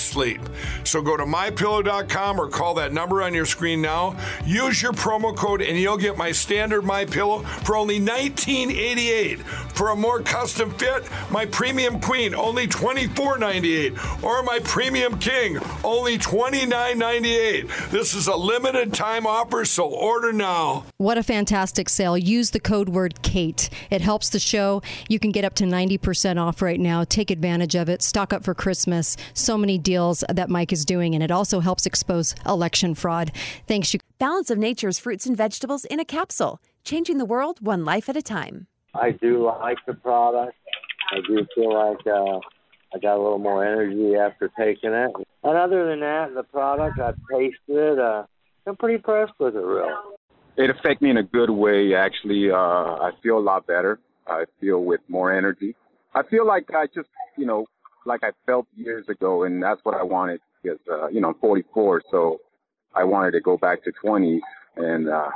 sleep. So go to mypillow.com or call that number on your screen now. Use your promo code and you'll get my standard My Pillow for only $19.88. For a more custom fit, my premium queen only $24.98 or my premium king only $29.98. This is a limited time offer, so order now. What a fantastic sale. Use the code word KATE. It helps the show. You can get up to 90% off right now. Take advantage of it. Stock up for Christmas. So many deals that Mike is doing, and it also helps expose election fraud. Thanks, you. Balance of Nature's fruits and vegetables in a capsule, changing the world one life at a time. I do like the product. I do feel like uh, I got a little more energy after taking it. And other than that, the product, I've tasted it. Uh, I'm pretty impressed with it, really it affected me in a good way. Actually, uh, I feel a lot better. I feel with more energy. I feel like I just, you know, like I felt years ago, and that's what I wanted. Because uh, you know, I'm 44, so I wanted to go back to 20. And uh,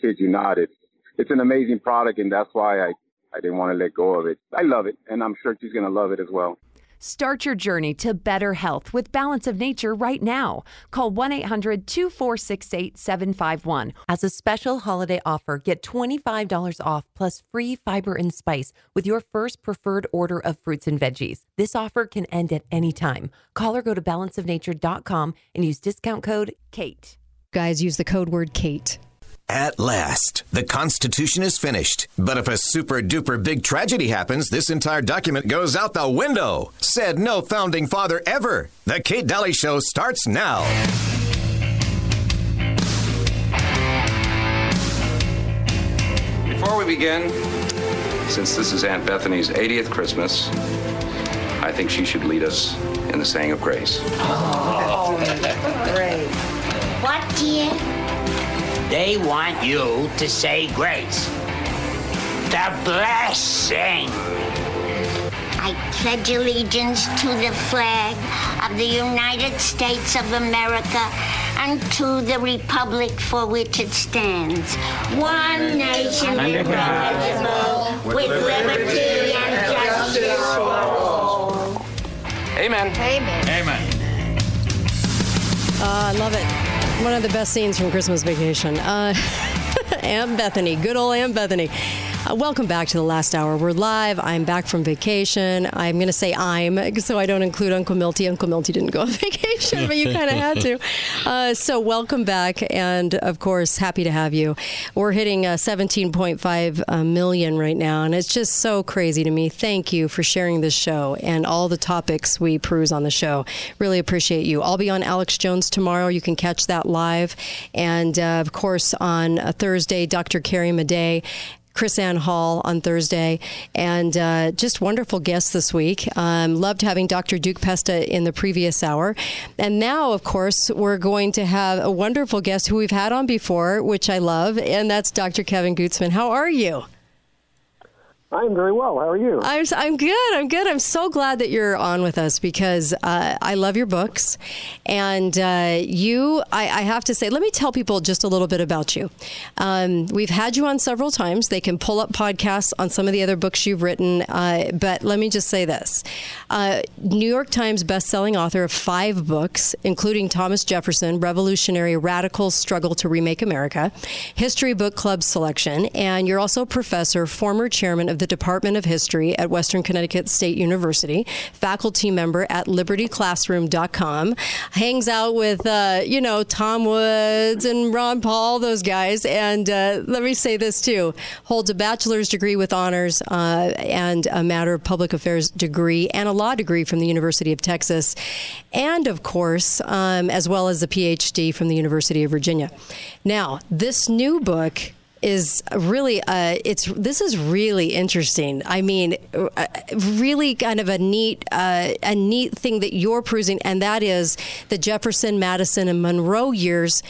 kid you not, it's it's an amazing product, and that's why I I didn't want to let go of it. I love it, and I'm sure she's gonna love it as well. Start your journey to better health with Balance of Nature right now. Call 1 800 2468 751. As a special holiday offer, get $25 off plus free fiber and spice with your first preferred order of fruits and veggies. This offer can end at any time. Call or go to balanceofnature.com and use discount code KATE. Guys, use the code word KATE. At last, the Constitution is finished. But if a super duper big tragedy happens, this entire document goes out the window. Said no founding father ever. The Kate Dalley Show starts now. Before we begin, since this is Aunt Bethany's 80th Christmas, I think she should lead us in the saying of grace. Oh, great. What, dear? They want you to say grace. The blessing. I pledge allegiance to the flag of the United States of America and to the republic for which it stands. One nation indivisible, with liberty and justice for all. Amen. Amen. Amen. Uh, I love it. One of the best scenes from Christmas Vacation. Uh, Aunt Bethany, good old Aunt Bethany. Uh, welcome back to the last hour. We're live. I'm back from vacation. I'm going to say I'm so I don't include Uncle Milty. Uncle Milty didn't go on vacation, but you kind of had to. Uh, so welcome back, and of course, happy to have you. We're hitting uh, 17.5 uh, million right now, and it's just so crazy to me. Thank you for sharing this show and all the topics we peruse on the show. Really appreciate you. I'll be on Alex Jones tomorrow. You can catch that live, and uh, of course on Thursday, Dr. Carrie Madej Ann Hall on Thursday, and uh, just wonderful guests this week. Um, loved having Dr. Duke Pesta in the previous hour. And now, of course, we're going to have a wonderful guest who we've had on before, which I love, and that's Dr. Kevin Gutzman. How are you? I'm very well. How are you? I'm, I'm good. I'm good. I'm so glad that you're on with us because uh, I love your books. And uh, you, I, I, have to say, let me tell people just a little bit about you. Um, we've had you on several times. They can pull up podcasts on some of the other books you've written. Uh, but let me just say this uh, New York Times bestselling author of five books, including Thomas Jefferson, Revolutionary Radical Struggle to Remake America, History Book Club Selection. And you're also a professor, former chairman of the the Department of History at Western Connecticut State University, faculty member at libertyclassroom.com, hangs out with, uh, you know, Tom Woods and Ron Paul, those guys. And uh, let me say this too holds a bachelor's degree with honors uh, and a matter of public affairs degree and a law degree from the University of Texas. And of course, um, as well as a PhD from the University of Virginia. Now, this new book is really uh, it's this is really interesting. I mean, uh, really kind of a neat uh, a neat thing that you're perusing, and that is the Jefferson, Madison, and Monroe years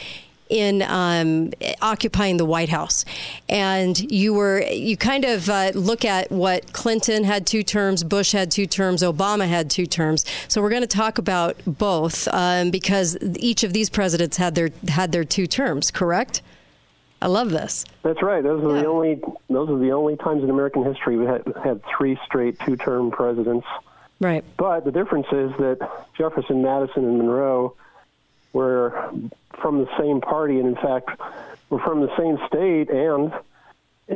in um, occupying the White House, and you were you kind of uh, look at what Clinton had two terms, Bush had two terms, Obama had two terms. So we're going to talk about both um, because each of these presidents had their had their two terms. Correct? I love this. That's right. Those are yeah. the only those are the only times in American history we had, had three straight two-term presidents. Right. But the difference is that Jefferson, Madison, and Monroe were from the same party, and in fact, were from the same state, and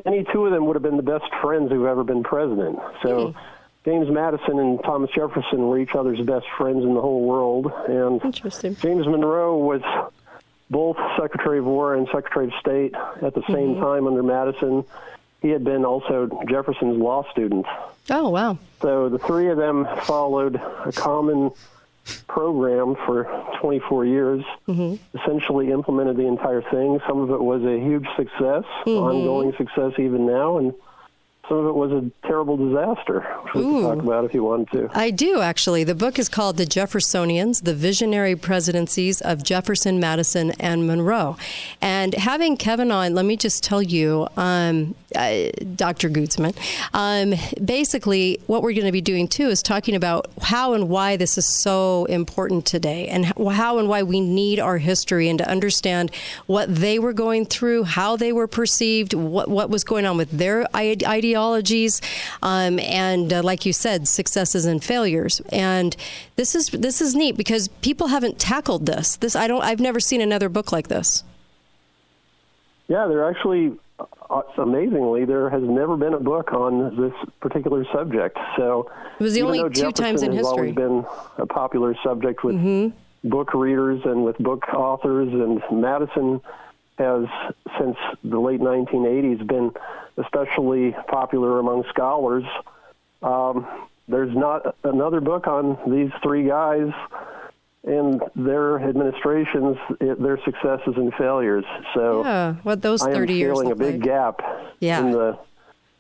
any two of them would have been the best friends who've ever been president. So. Mm-hmm. James Madison and Thomas Jefferson were each other's best friends in the whole world, and James Monroe was both Secretary of War and Secretary of State at the same mm-hmm. time under Madison. He had been also Jefferson's law student. Oh, wow. So the three of them followed a common program for 24 years, mm-hmm. essentially implemented the entire thing. Some of it was a huge success, mm-hmm. ongoing success even now, and some of it was a terrible disaster, which we could talk about if you wanted to. I do, actually. The book is called The Jeffersonians The Visionary Presidencies of Jefferson, Madison, and Monroe. And having Kevin on, let me just tell you, um, uh, Dr. Gutzman, um, basically, what we're going to be doing too is talking about how and why this is so important today, and how and why we need our history and to understand what they were going through, how they were perceived, what, what was going on with their ideology ideologies, um, and uh, like you said, successes and failures. And this is this is neat because people haven't tackled this. This I don't. I've never seen another book like this. Yeah, there actually, uh, amazingly, there has never been a book on this particular subject. So it was the only two Jefferson times in has history. Always been a popular subject with mm-hmm. book readers and with book authors, and Madison has since the late 1980s been especially popular among scholars. Um, there's not another book on these three guys and their administrations, their successes and failures. So, yeah, what those 30 I am years feeling a big like. gap yeah. in the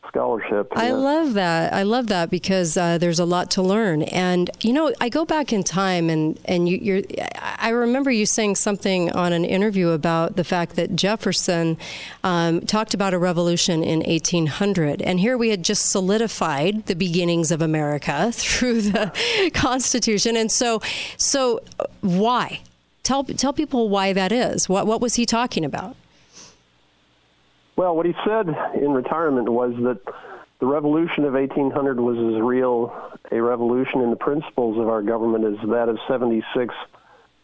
scholarship. I love that. I love that because uh, there's a lot to learn. And you know, I go back in time, and and you, are I remember you saying something on an interview about the fact that Jefferson um, talked about a revolution in 1800, and here we had just solidified the beginnings of America through the Constitution. And so, so why? Tell tell people why that is. What what was he talking about? Well, what he said in retirement was that the revolution of 1800 was as real a revolution in the principles of our government as that of 76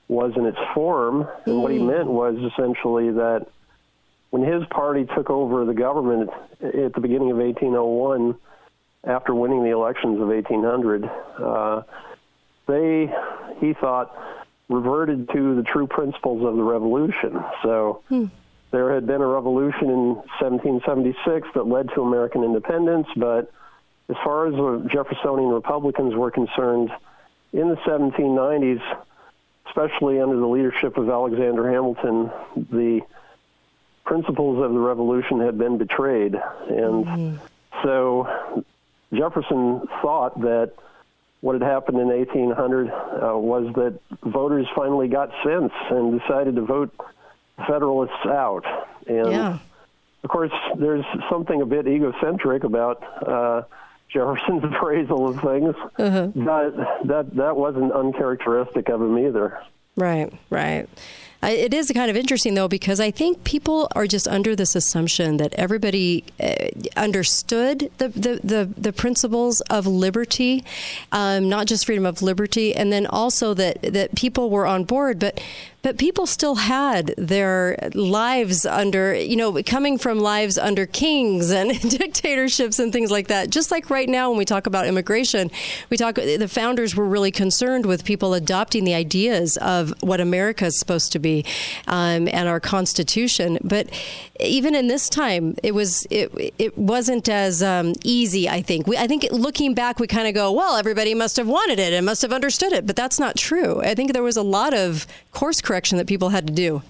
was in its form. And what he hmm. meant was essentially that when his party took over the government at the beginning of 1801, after winning the elections of 1800, uh, they, he thought, reverted to the true principles of the revolution. So. Hmm there had been a revolution in 1776 that led to American independence, but as far as the Jeffersonian Republicans were concerned, in the 1790s, especially under the leadership of Alexander Hamilton, the principles of the revolution had been betrayed. And mm-hmm. so Jefferson thought that what had happened in 1800 uh, was that voters finally got sense and decided to vote Federalists out. And yeah. of course, there's something a bit egocentric about uh, Jefferson's appraisal of things, mm-hmm. but that that wasn't uncharacteristic of him either. Right, right. It is kind of interesting though because I think people are just under this assumption that everybody uh, understood the, the, the, the, principles of liberty, um, not just freedom of liberty, and then also that, that people were on board, but but people still had their lives under, you know, coming from lives under kings and dictatorships and things like that. Just like right now, when we talk about immigration, we talk, the founders were really concerned with people adopting the ideas of what America is supposed to be um, and our Constitution. But even in this time, it was it it wasn't as um, easy. I think we I think looking back, we kind of go, well, everybody must have wanted it and must have understood it, but that's not true. I think there was a lot of course correction that people had to do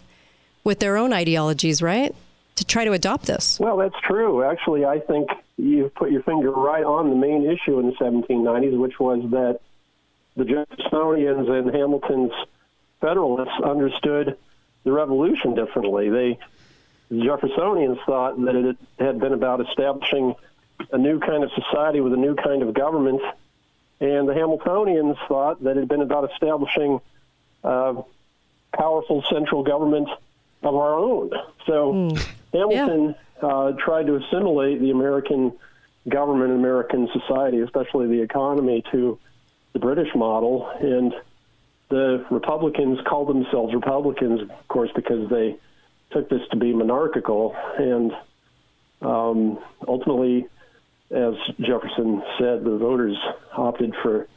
with their own ideologies, right? To try to adopt this. Well, that's true. Actually, I think you put your finger right on the main issue in the 1790s, which was that the Jeffersonians and Hamilton's Federalists understood the revolution differently. They, the Jeffersonians thought that it had been about establishing a new kind of society with a new kind of government, and the Hamiltonians thought that it had been about establishing uh, powerful central government of our own. So mm. Hamilton yeah. uh, tried to assimilate the American government and American society, especially the economy, to the British model. And the Republicans called themselves Republicans, of course, because they took this to be monarchical. And um, ultimately, as Jefferson said, the voters opted for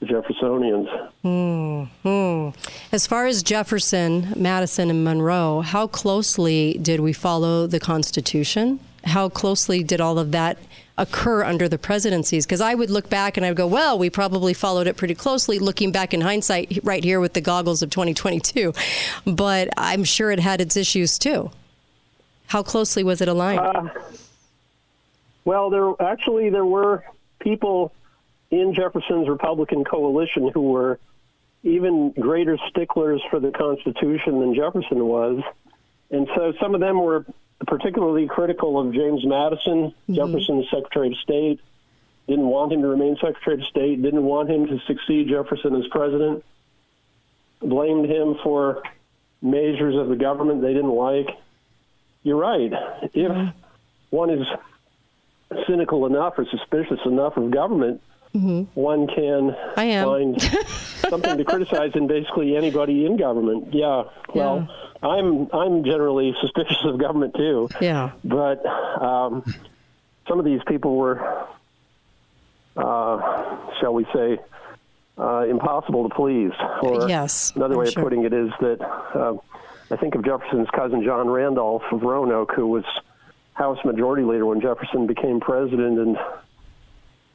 the Jeffersonians. Mm-hmm. As far as Jefferson, Madison, and Monroe, how closely did we follow the Constitution? How closely did all of that occur under the presidencies? Because I would look back and I would go, well, we probably followed it pretty closely, looking back in hindsight, right here with the goggles of 2022. But I'm sure it had its issues too. How closely was it aligned? Uh, well, there actually there were people in Jefferson's Republican coalition who were even greater sticklers for the Constitution than Jefferson was. And so some of them were particularly critical of James Madison, mm-hmm. Jefferson's Secretary of State, didn't want him to remain Secretary of State, didn't want him to succeed Jefferson as president, blamed him for measures of the government they didn't like. You're right. If mm-hmm. one is cynical enough or suspicious enough of government, mm-hmm. one can find something to criticize in basically anybody in government. Yeah. Well, yeah. I'm I'm generally suspicious of government too. Yeah. But um, some of these people were, uh, shall we say, uh, impossible to please. Or yes, another way I'm of sure. putting it is that uh, I think of Jefferson's cousin John Randolph of Roanoke, who was House Majority Leader when Jefferson became president, and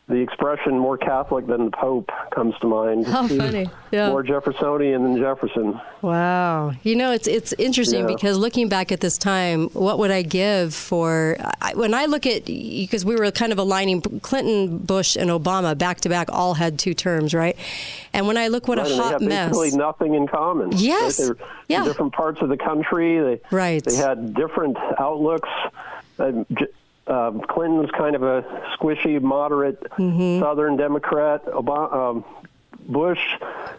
the expression "more Catholic than the Pope" comes to mind. How funny! Yeah. More Jeffersonian than Jefferson. Wow. You know, it's it's interesting yeah. because looking back at this time, what would I give for I, when I look at because we were kind of aligning Clinton, Bush, and Obama back to back, all had two terms, right? And when I look what right, a hot they mess. Basically, nothing in common. Yes. Right? yeah. different parts of the country. They, right. They had different outlooks. Uh, uh, Clinton was kind of a squishy, moderate mm-hmm. Southern Democrat. Obama, um, Bush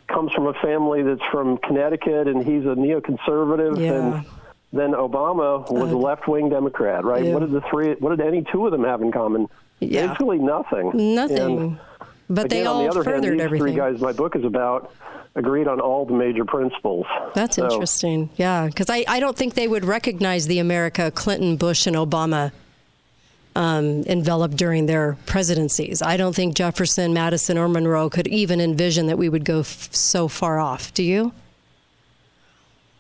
comes from a family that's from Connecticut, and he's a neoconservative. Yeah. And then Obama was uh, a left-wing Democrat, right? Yeah. What did the three? What did any two of them have in common? Yeah. Basically nothing. Nothing. And but again, they all on the other furthered hand, these everything. three guys my book is about agreed on all the major principles. That's so, interesting. Yeah, because I, I don't think they would recognize the America Clinton, Bush, and Obama um, enveloped during their presidencies. I don't think Jefferson, Madison, or Monroe could even envision that we would go f- so far off. Do you?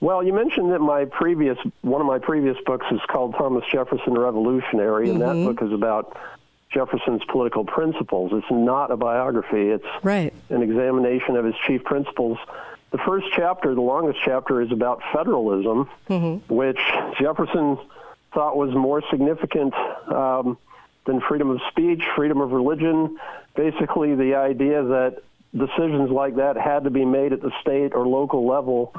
Well, you mentioned that my previous one of my previous books is called Thomas Jefferson Revolutionary, and Mm-hmm. that book is about Jefferson's political principles. It's not a biography; it's right. an examination of his chief principles. The first chapter, the longest chapter, is about federalism, Mm-hmm. which Jefferson thought was more significant um, than freedom of speech, freedom of religion. Basically, the idea that decisions like that had to be made at the state or local level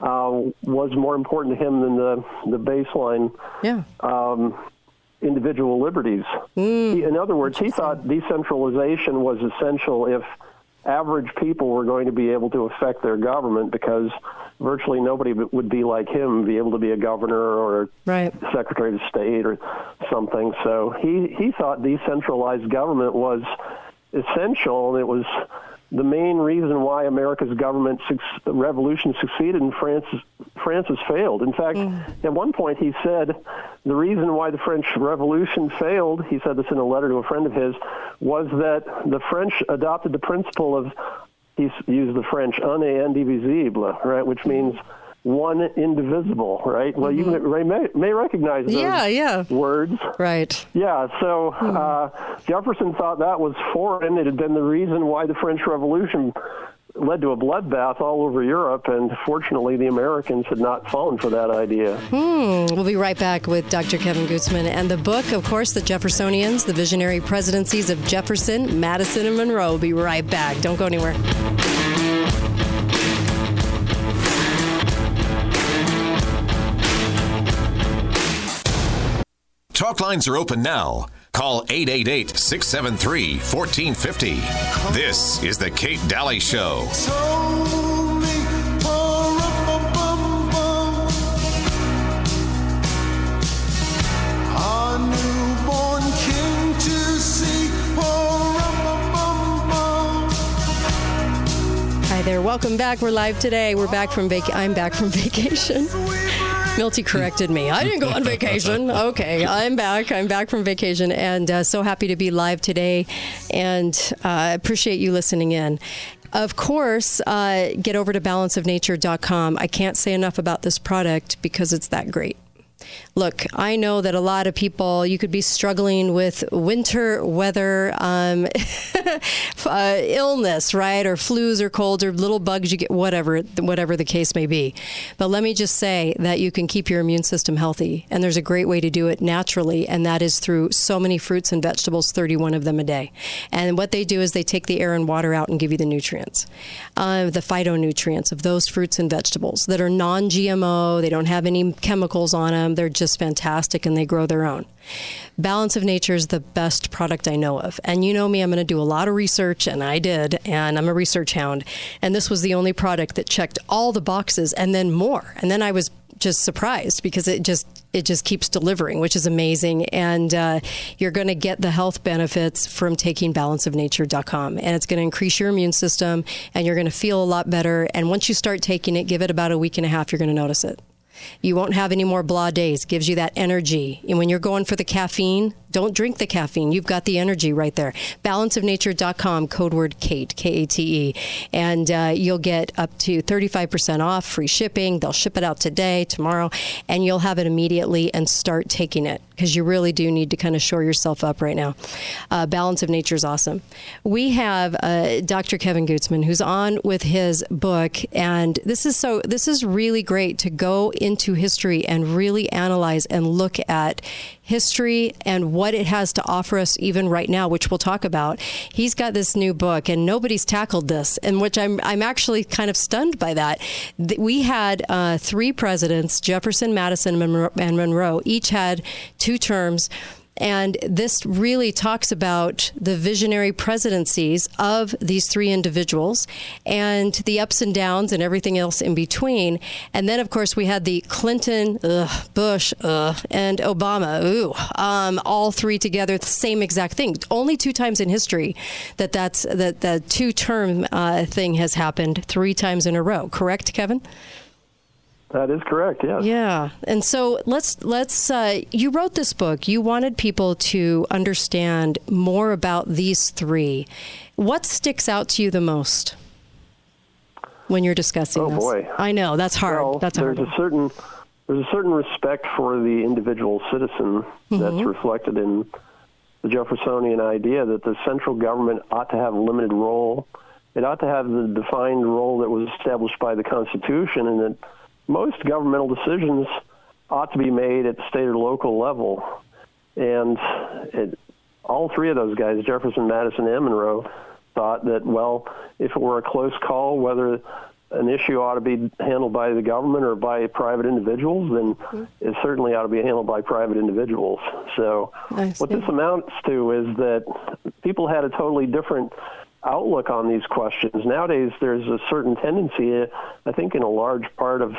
uh, was more important to him than the the baseline Yeah. um, individual liberties. Mm. He, in other words, he thought decentralization was essential if average people were going to be able to affect their government because virtually nobody would be like him, be able to be a governor or right. secretary of state or something. So he he thought decentralized government was essential, and it was the main reason why America's government revolution succeeded and France France has failed. In fact, mm. at one point he said the reason why the French Revolution failed, he said this in a letter to a friend of his, was that the French adopted the principle of he used the French un et indivisible, right, which means one indivisible, right? Well, mm-hmm. you may, may recognize those yeah, yeah. words. Right. Yeah, so mm-hmm. uh, Jefferson thought that was foreign. It had been the reason why the French Revolution led to a bloodbath all over Europe, and fortunately, the Americans had not fallen for that idea. Hmm. We'll be right back with Dr. Kevin Gutzman and the book, of course, The Jeffersonians, the visionary presidencies of Jefferson, Madison, and Monroe. We'll be right back. Don't go anywhere. Talk lines are open now. Call 888 673 1450. This is The Kate Dalley Show. Hi there. Welcome back. We're live today. We're back from vac- I'm back from vacation. Milty corrected me. I didn't go on vacation. Okay, I'm back. I'm back from vacation and uh, so happy to be live today and uh, appreciate you listening in. Of course, uh, get over to balanceofnature.com. I can't say enough about this product because it's that great. Look, I know that a lot of people, you could be struggling with winter weather, um, uh, illness, right? Or flus or colds or little bugs you get, whatever, whatever the case may be. But let me just say that you can keep your immune system healthy. And there's a great way to do it naturally, and that is through so many fruits and vegetables, 31 of them a day. And what they do is they take the air and water out and give you the nutrients, uh, the phytonutrients of those fruits and vegetables that are non GMO, they don't have any chemicals on them they're just fantastic and they grow their own. Balance of Nature is the best product I know of. And you know me, I'm going to do a lot of research, and I did, and I'm a research hound. And this was the only product that checked all the boxes and then more. And then I was just surprised because it just it just keeps delivering, which is amazing. And uh, you're going to get the health benefits from taking balanceofnature.com. And it's going to increase your immune system and you're going to feel a lot better. And once you start taking it, give it about a week and a half, you're going to notice it. You won't have any more blah days. Gives you that energy. And when you're going for the caffeine, don't drink the caffeine. You've got the energy right there. Balanceofnature.com, code word Kate, K A T E. And uh, you'll get up to 35% off, free shipping. They'll ship it out today, tomorrow, and you'll have it immediately and start taking it because you really do need to kind of shore yourself up right now. Uh, Balance of Nature is awesome. We have uh, Dr. Kevin Gutzman who's on with his book, and this is so, this is really great to go into history and really analyze and look at history and what it has to offer us even right now, which we'll talk about. He's got this new book, and nobody's tackled this, and which I'm I'm actually kind of stunned by that. We had uh, three presidents: Jefferson, Madison, and Monroe. Each had two terms. And this really talks about the visionary presidencies of these three individuals and the ups and downs and everything else in between. And then, of course, we had the Clinton, ugh, Bush, ugh, and Obama, ooh, um, all three together, the same exact thing. Only two times in history that that's that the two term uh, thing has happened three times in a row. Correct, Kevin? That is correct. Yes. Yeah, and so let's let's. Uh, you wrote this book. You wanted people to understand more about these three. What sticks out to you the most when you're discussing oh, this? boy, I know that's hard. Well, that's there's hard. a certain there's a certain respect for the individual citizen Mm-hmm. that's reflected in the Jeffersonian idea that the central government ought to have a limited role. It ought to have the defined role that was established by the Constitution, and that most governmental decisions ought to be made at the state or local level. And it, all three of those guys, Jefferson, Madison, and Monroe, thought that, well, if it were a close call, whether an issue ought to be handled by the government or by private individuals, then mm-hmm. it certainly ought to be handled by private individuals. So, what this amounts to is that people had a totally different outlook on these questions. Nowadays, there's a certain tendency, I think, in a large part of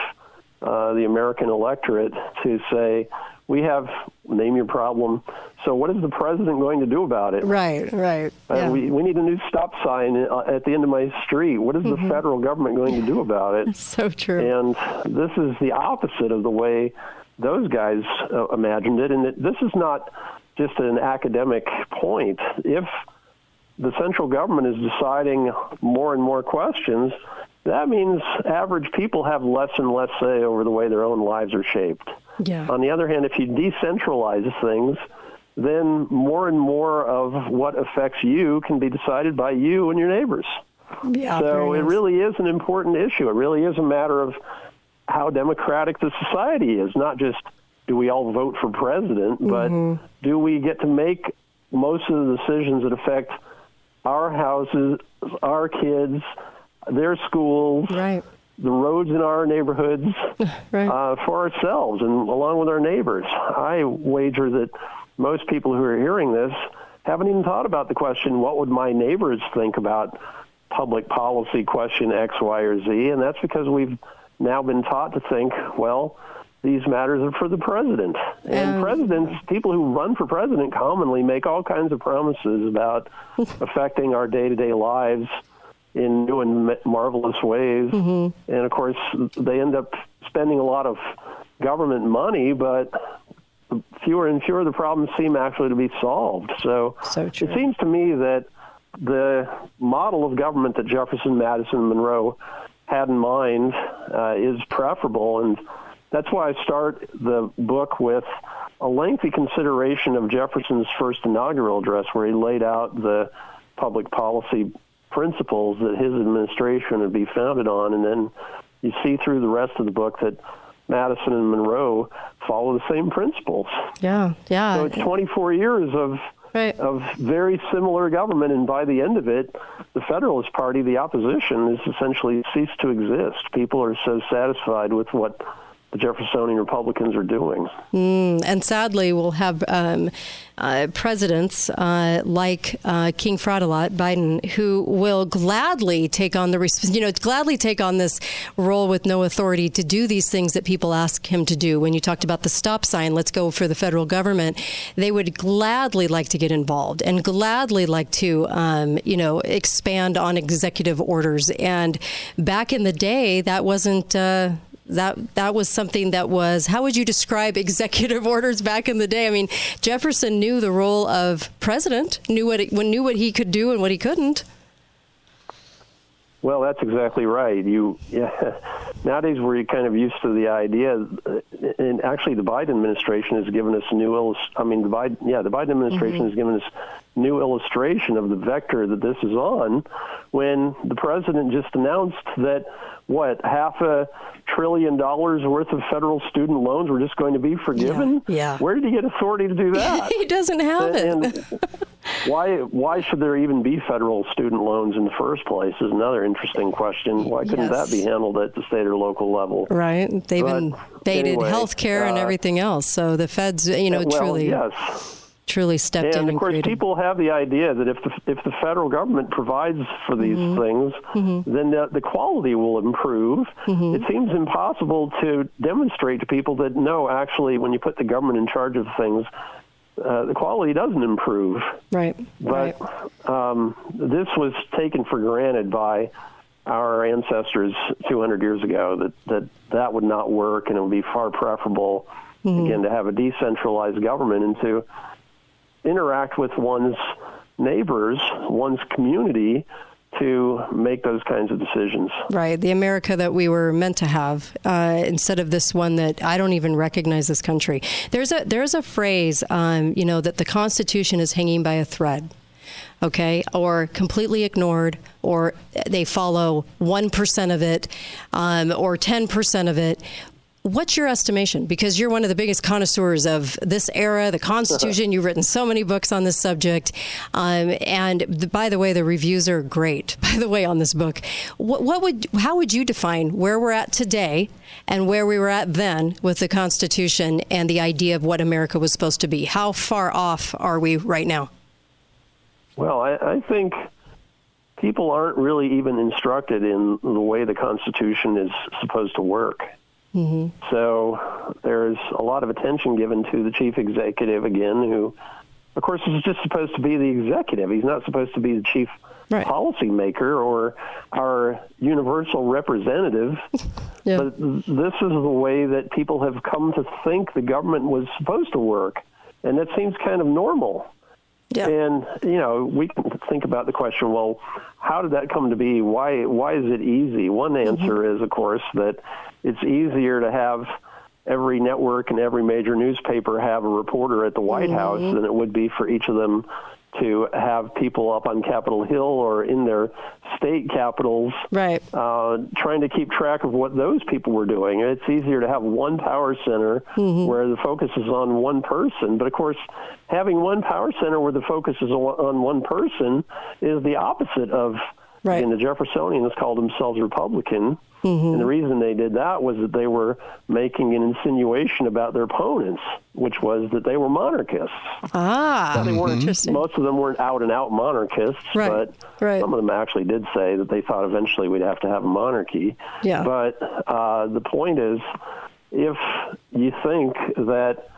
uh, the American electorate to say, we have name your problem. So what is the president going to do about it? Right, right. Uh, yeah. we, we need a new stop sign uh, at the end of my street. What is Mm-hmm. the federal government going to do about it? so true. And this is the opposite of the way those guys uh, imagined it. And it, this is not just an academic point. If the central government is deciding more and more questions, that means average people have less and less say over the way their own lives are shaped. Yeah. On the other hand, if you decentralize things, then more and more of what affects you can be decided by you and your neighbors. Yeah, so it nice. really is an important issue. It really is a matter of how democratic the society is, not just do we all vote for president, but Mm-hmm. do we get to make most of the decisions that affect our houses, our kids, their schools, right. the roads in our neighborhoods right. uh, for ourselves and along with our neighbors. I wager that most people who are hearing this haven't even thought about the question, what would my neighbors think about public policy question X, Y, or Z? And that's because we've now been taught to think, well, these matters are for the president. And Um, presidents, people who run for president commonly make all kinds of promises about affecting our day to day lives in new and marvelous ways. And of course, they end up spending a lot of government money, but fewer and fewer of the problems seem actually to be solved. So, So it seems to me that the model of government that Jefferson, Madison, and Monroe had in mind uh, is preferable, and that's why I start the book with a lengthy consideration of Jefferson's first inaugural address, where he laid out the public policy principles that his administration would be founded on, and then you see through the rest of the book that Madison and Monroe follow the same principles. Yeah, yeah. So it's 24 years of Right. of very similar government, and by the end of it, the Federalist Party, the opposition, has essentially ceased to exist. People are so satisfied with what the Jeffersonian Republicans are doing. Mm, and sadly, we'll have um, uh, presidents uh, like uh, King Fraudulot Biden who will gladly take on the you know gladly take on this role with no authority to do these things that people ask him to do. When you talked about the stop sign, let's go for the federal government. They would gladly like to get involved and gladly like to um, you know expand on executive orders. And back in the day, that wasn't. That that was something that was how would you describe executive orders back in the day? I mean, Jefferson knew the role of president, knew what it, knew what he could do and what he couldn't. Well, that's exactly right. You, yeah, nowadays we're kind of used to the idea, and actually the Biden administration has given us new. I mean, the Biden, yeah, the Biden administration mm-hmm. has given us new illustration of the vector that this is on. When the president just announced that what half a trillion dollars worth of federal student loans were just going to be forgiven. Yeah. Where did he get authority to do that? he doesn't have it. And why why should there even be federal student loans in the first place is another interesting question. Why couldn't Yes. that be handled at the state or local level? Right. They've But invaded anyway, health care and uh, everything else. So the feds, you know, well, truly, yes. Truly stepped in And and of course, people have the idea that if the if the federal government provides for these things, then the, the quality will improve. It seems impossible to demonstrate to people that no, actually, when you put the government in charge of things, uh, the quality doesn't improve. right. But right. um, this was taken for granted by our ancestors 200 years ago that, that that would not work and it would be far preferable, again, to have a decentralized government and to interact with one's neighbors, one's community to make those kinds of decisions. Right, the America that we were meant to have, uh, instead of this one that I don't even recognize this country. There's a there's a phrase, um, you know, that the Constitution is hanging by a thread, okay, or completely ignored, or they follow one percent of it, um, or ten percent of it. What's your estimation? Because you're one of the biggest connoisseurs of this era, the Constitution. You've written so many books on this subject, um, and the, by the way, the reviews are great. By the way, on this book, what, what would, how would you define where we're at today and where we were at then with the Constitution and the idea of what America was supposed to be? How far off are we right now? Well, I, I think people aren't really even instructed in the way the Constitution is supposed to work. Mm-hmm. So there's a lot of attention given to the chief executive again, who, of course, is just supposed to be the executive. He's not supposed to be the chief right. policymaker or our universal representative. yeah. But this is the way that people have come to think the government was supposed to work, and that seems kind of normal. Yeah. And you know, we can think about the question. Well, how did that come to be? Why? Why is it easy? One answer mm-hmm. is, of course, that it's easier to have every network and every major newspaper have a reporter at the White mm-hmm. House than it would be for each of them to have people up on Capitol Hill or in their state capitals, right? Uh, trying to keep track of what those people were doing. It's easier to have one power center mm-hmm. where the focus is on one person, but of course, having one power center where the focus is on one person is the opposite of. Right. And the Jeffersonians called themselves Republican. Mm-hmm. And the reason they did that was that they were making an insinuation about their opponents, which was that they were monarchists. Ah, now, they weren't, interesting. Most of them weren't out and out monarchists, right. but right. some of them actually did say that they thought eventually we'd have to have a monarchy. Yeah. But uh, the point is, if you think that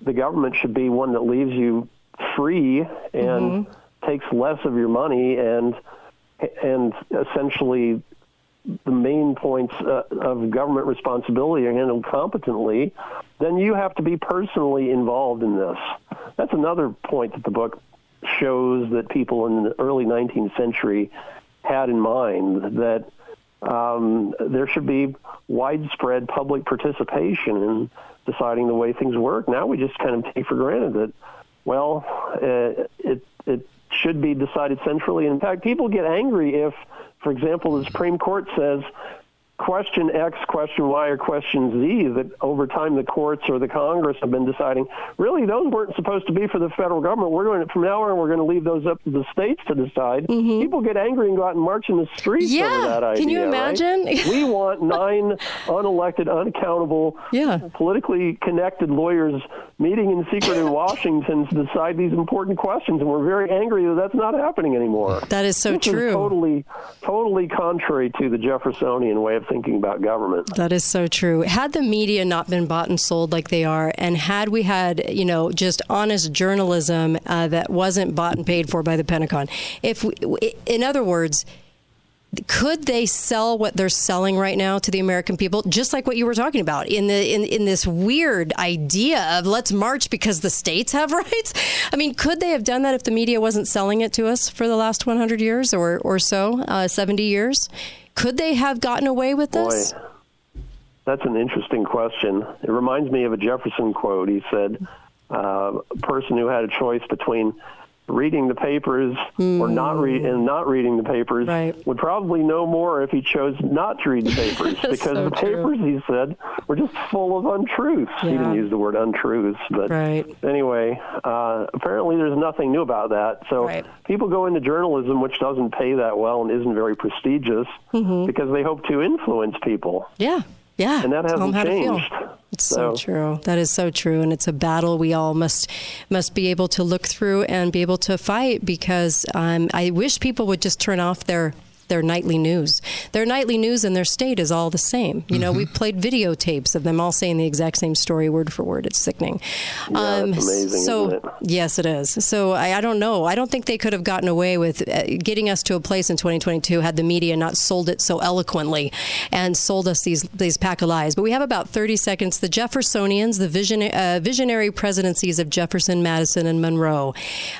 the government should be one that leaves you free and mm-hmm. takes less of your money and and essentially the main points uh, of government responsibility are handled competently, then you have to be personally involved in this. That's another point that the book shows that people in the early 19th century had in mind that um, there should be widespread public participation in deciding the way things work. Now we just kind of take for granted that, well, uh, it it should be decided centrally. In fact, people get angry if for example, the Supreme Court says question X, question Y, or question Z that over time the courts or the Congress have been deciding, really, those weren't supposed to be for the federal government. We're going to, from now on, we're going to leave those up to the states to decide. Mm-hmm. People get angry and go out and march in the streets yeah. over that idea. Can you imagine? Right? we want nine unelected, unaccountable, yeah. politically connected lawyers meeting in secret in Washington to decide these important questions, and we're very angry that that's not happening anymore. That is so this true. Is totally, totally contrary to the Jeffersonian way of thinking about government. That is so true. Had the media not been bought and sold like they are, and had we had, you know, just honest journalism uh, that wasn't bought and paid for by the Pentagon, if we, in other words, could they sell what they're selling right now to the American people, just like what you were talking about in the in, in this weird idea of let's march because the states have rights? I mean, could they have done that if the media wasn't selling it to us for the last 100 years or or so, uh, 70 years? Could they have gotten away with this? Boy, that's an interesting question. It reminds me of a Jefferson quote. He said, uh, "A person who had a choice between." Reading the papers mm. or not read and not reading the papers right. would probably know more if he chose not to read the papers because so the papers true. he said were just full of untruths yeah. he didn't use the word untruths but right. anyway uh, apparently there's nothing new about that so right. people go into journalism which doesn't pay that well and isn't very prestigious mm-hmm. because they hope to influence people yeah yeah and that hasn't changed it's so. so. true. That is so true, and it's a battle we all must must be able to look through and be able to fight. Because um, I wish people would just turn off their their nightly news. Their nightly news in their state is all the same. You know, Mm-hmm. we've played videotapes of them all saying the exact same story word for word. It's sickening. Yeah, um, amazing, so it? yes, it is. So I, I don't know. I don't think they could have gotten away with uh, getting us to a place in 2022 had the media not sold it so eloquently and sold us these these pack of lies. But we have about 30 seconds. The Jeffersonians, the vision, uh, visionary presidencies of Jefferson, Madison, and Monroe.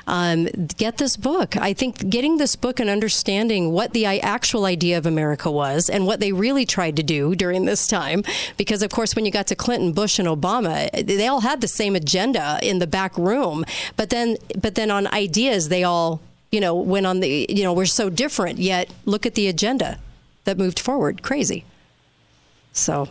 Um, get this book. I think getting this book and understanding what the actual idea of America was and what they really tried to do during this time. Because, of course, when you got to Clinton, Bush, and Obama, they all had the same agenda in the back room. But then, but then on ideas, they all, you know, went on the, you know, we're so different, yet look at the agenda that moved forward. Crazy. So,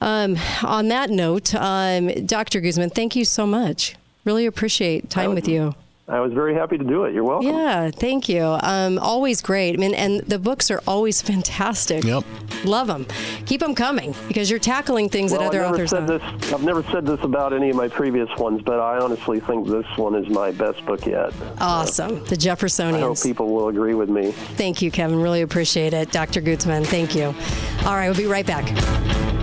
um, on that note, um, Dr. Gutzman, thank you so much. Really appreciate time with you. I was very happy to do it. You're welcome. Yeah, thank you. Um, always great. I mean, and the books are always fantastic. Yep. Love them. Keep them coming because you're tackling things well, that other I've never authors said don't. this. I've never said this about any of my previous ones, but I honestly think this one is my best book yet. Awesome. The Jeffersonians. I hope people will agree with me. Thank you, Kevin. Really appreciate it. Dr. Gutzman, thank you. All right, we'll be right back.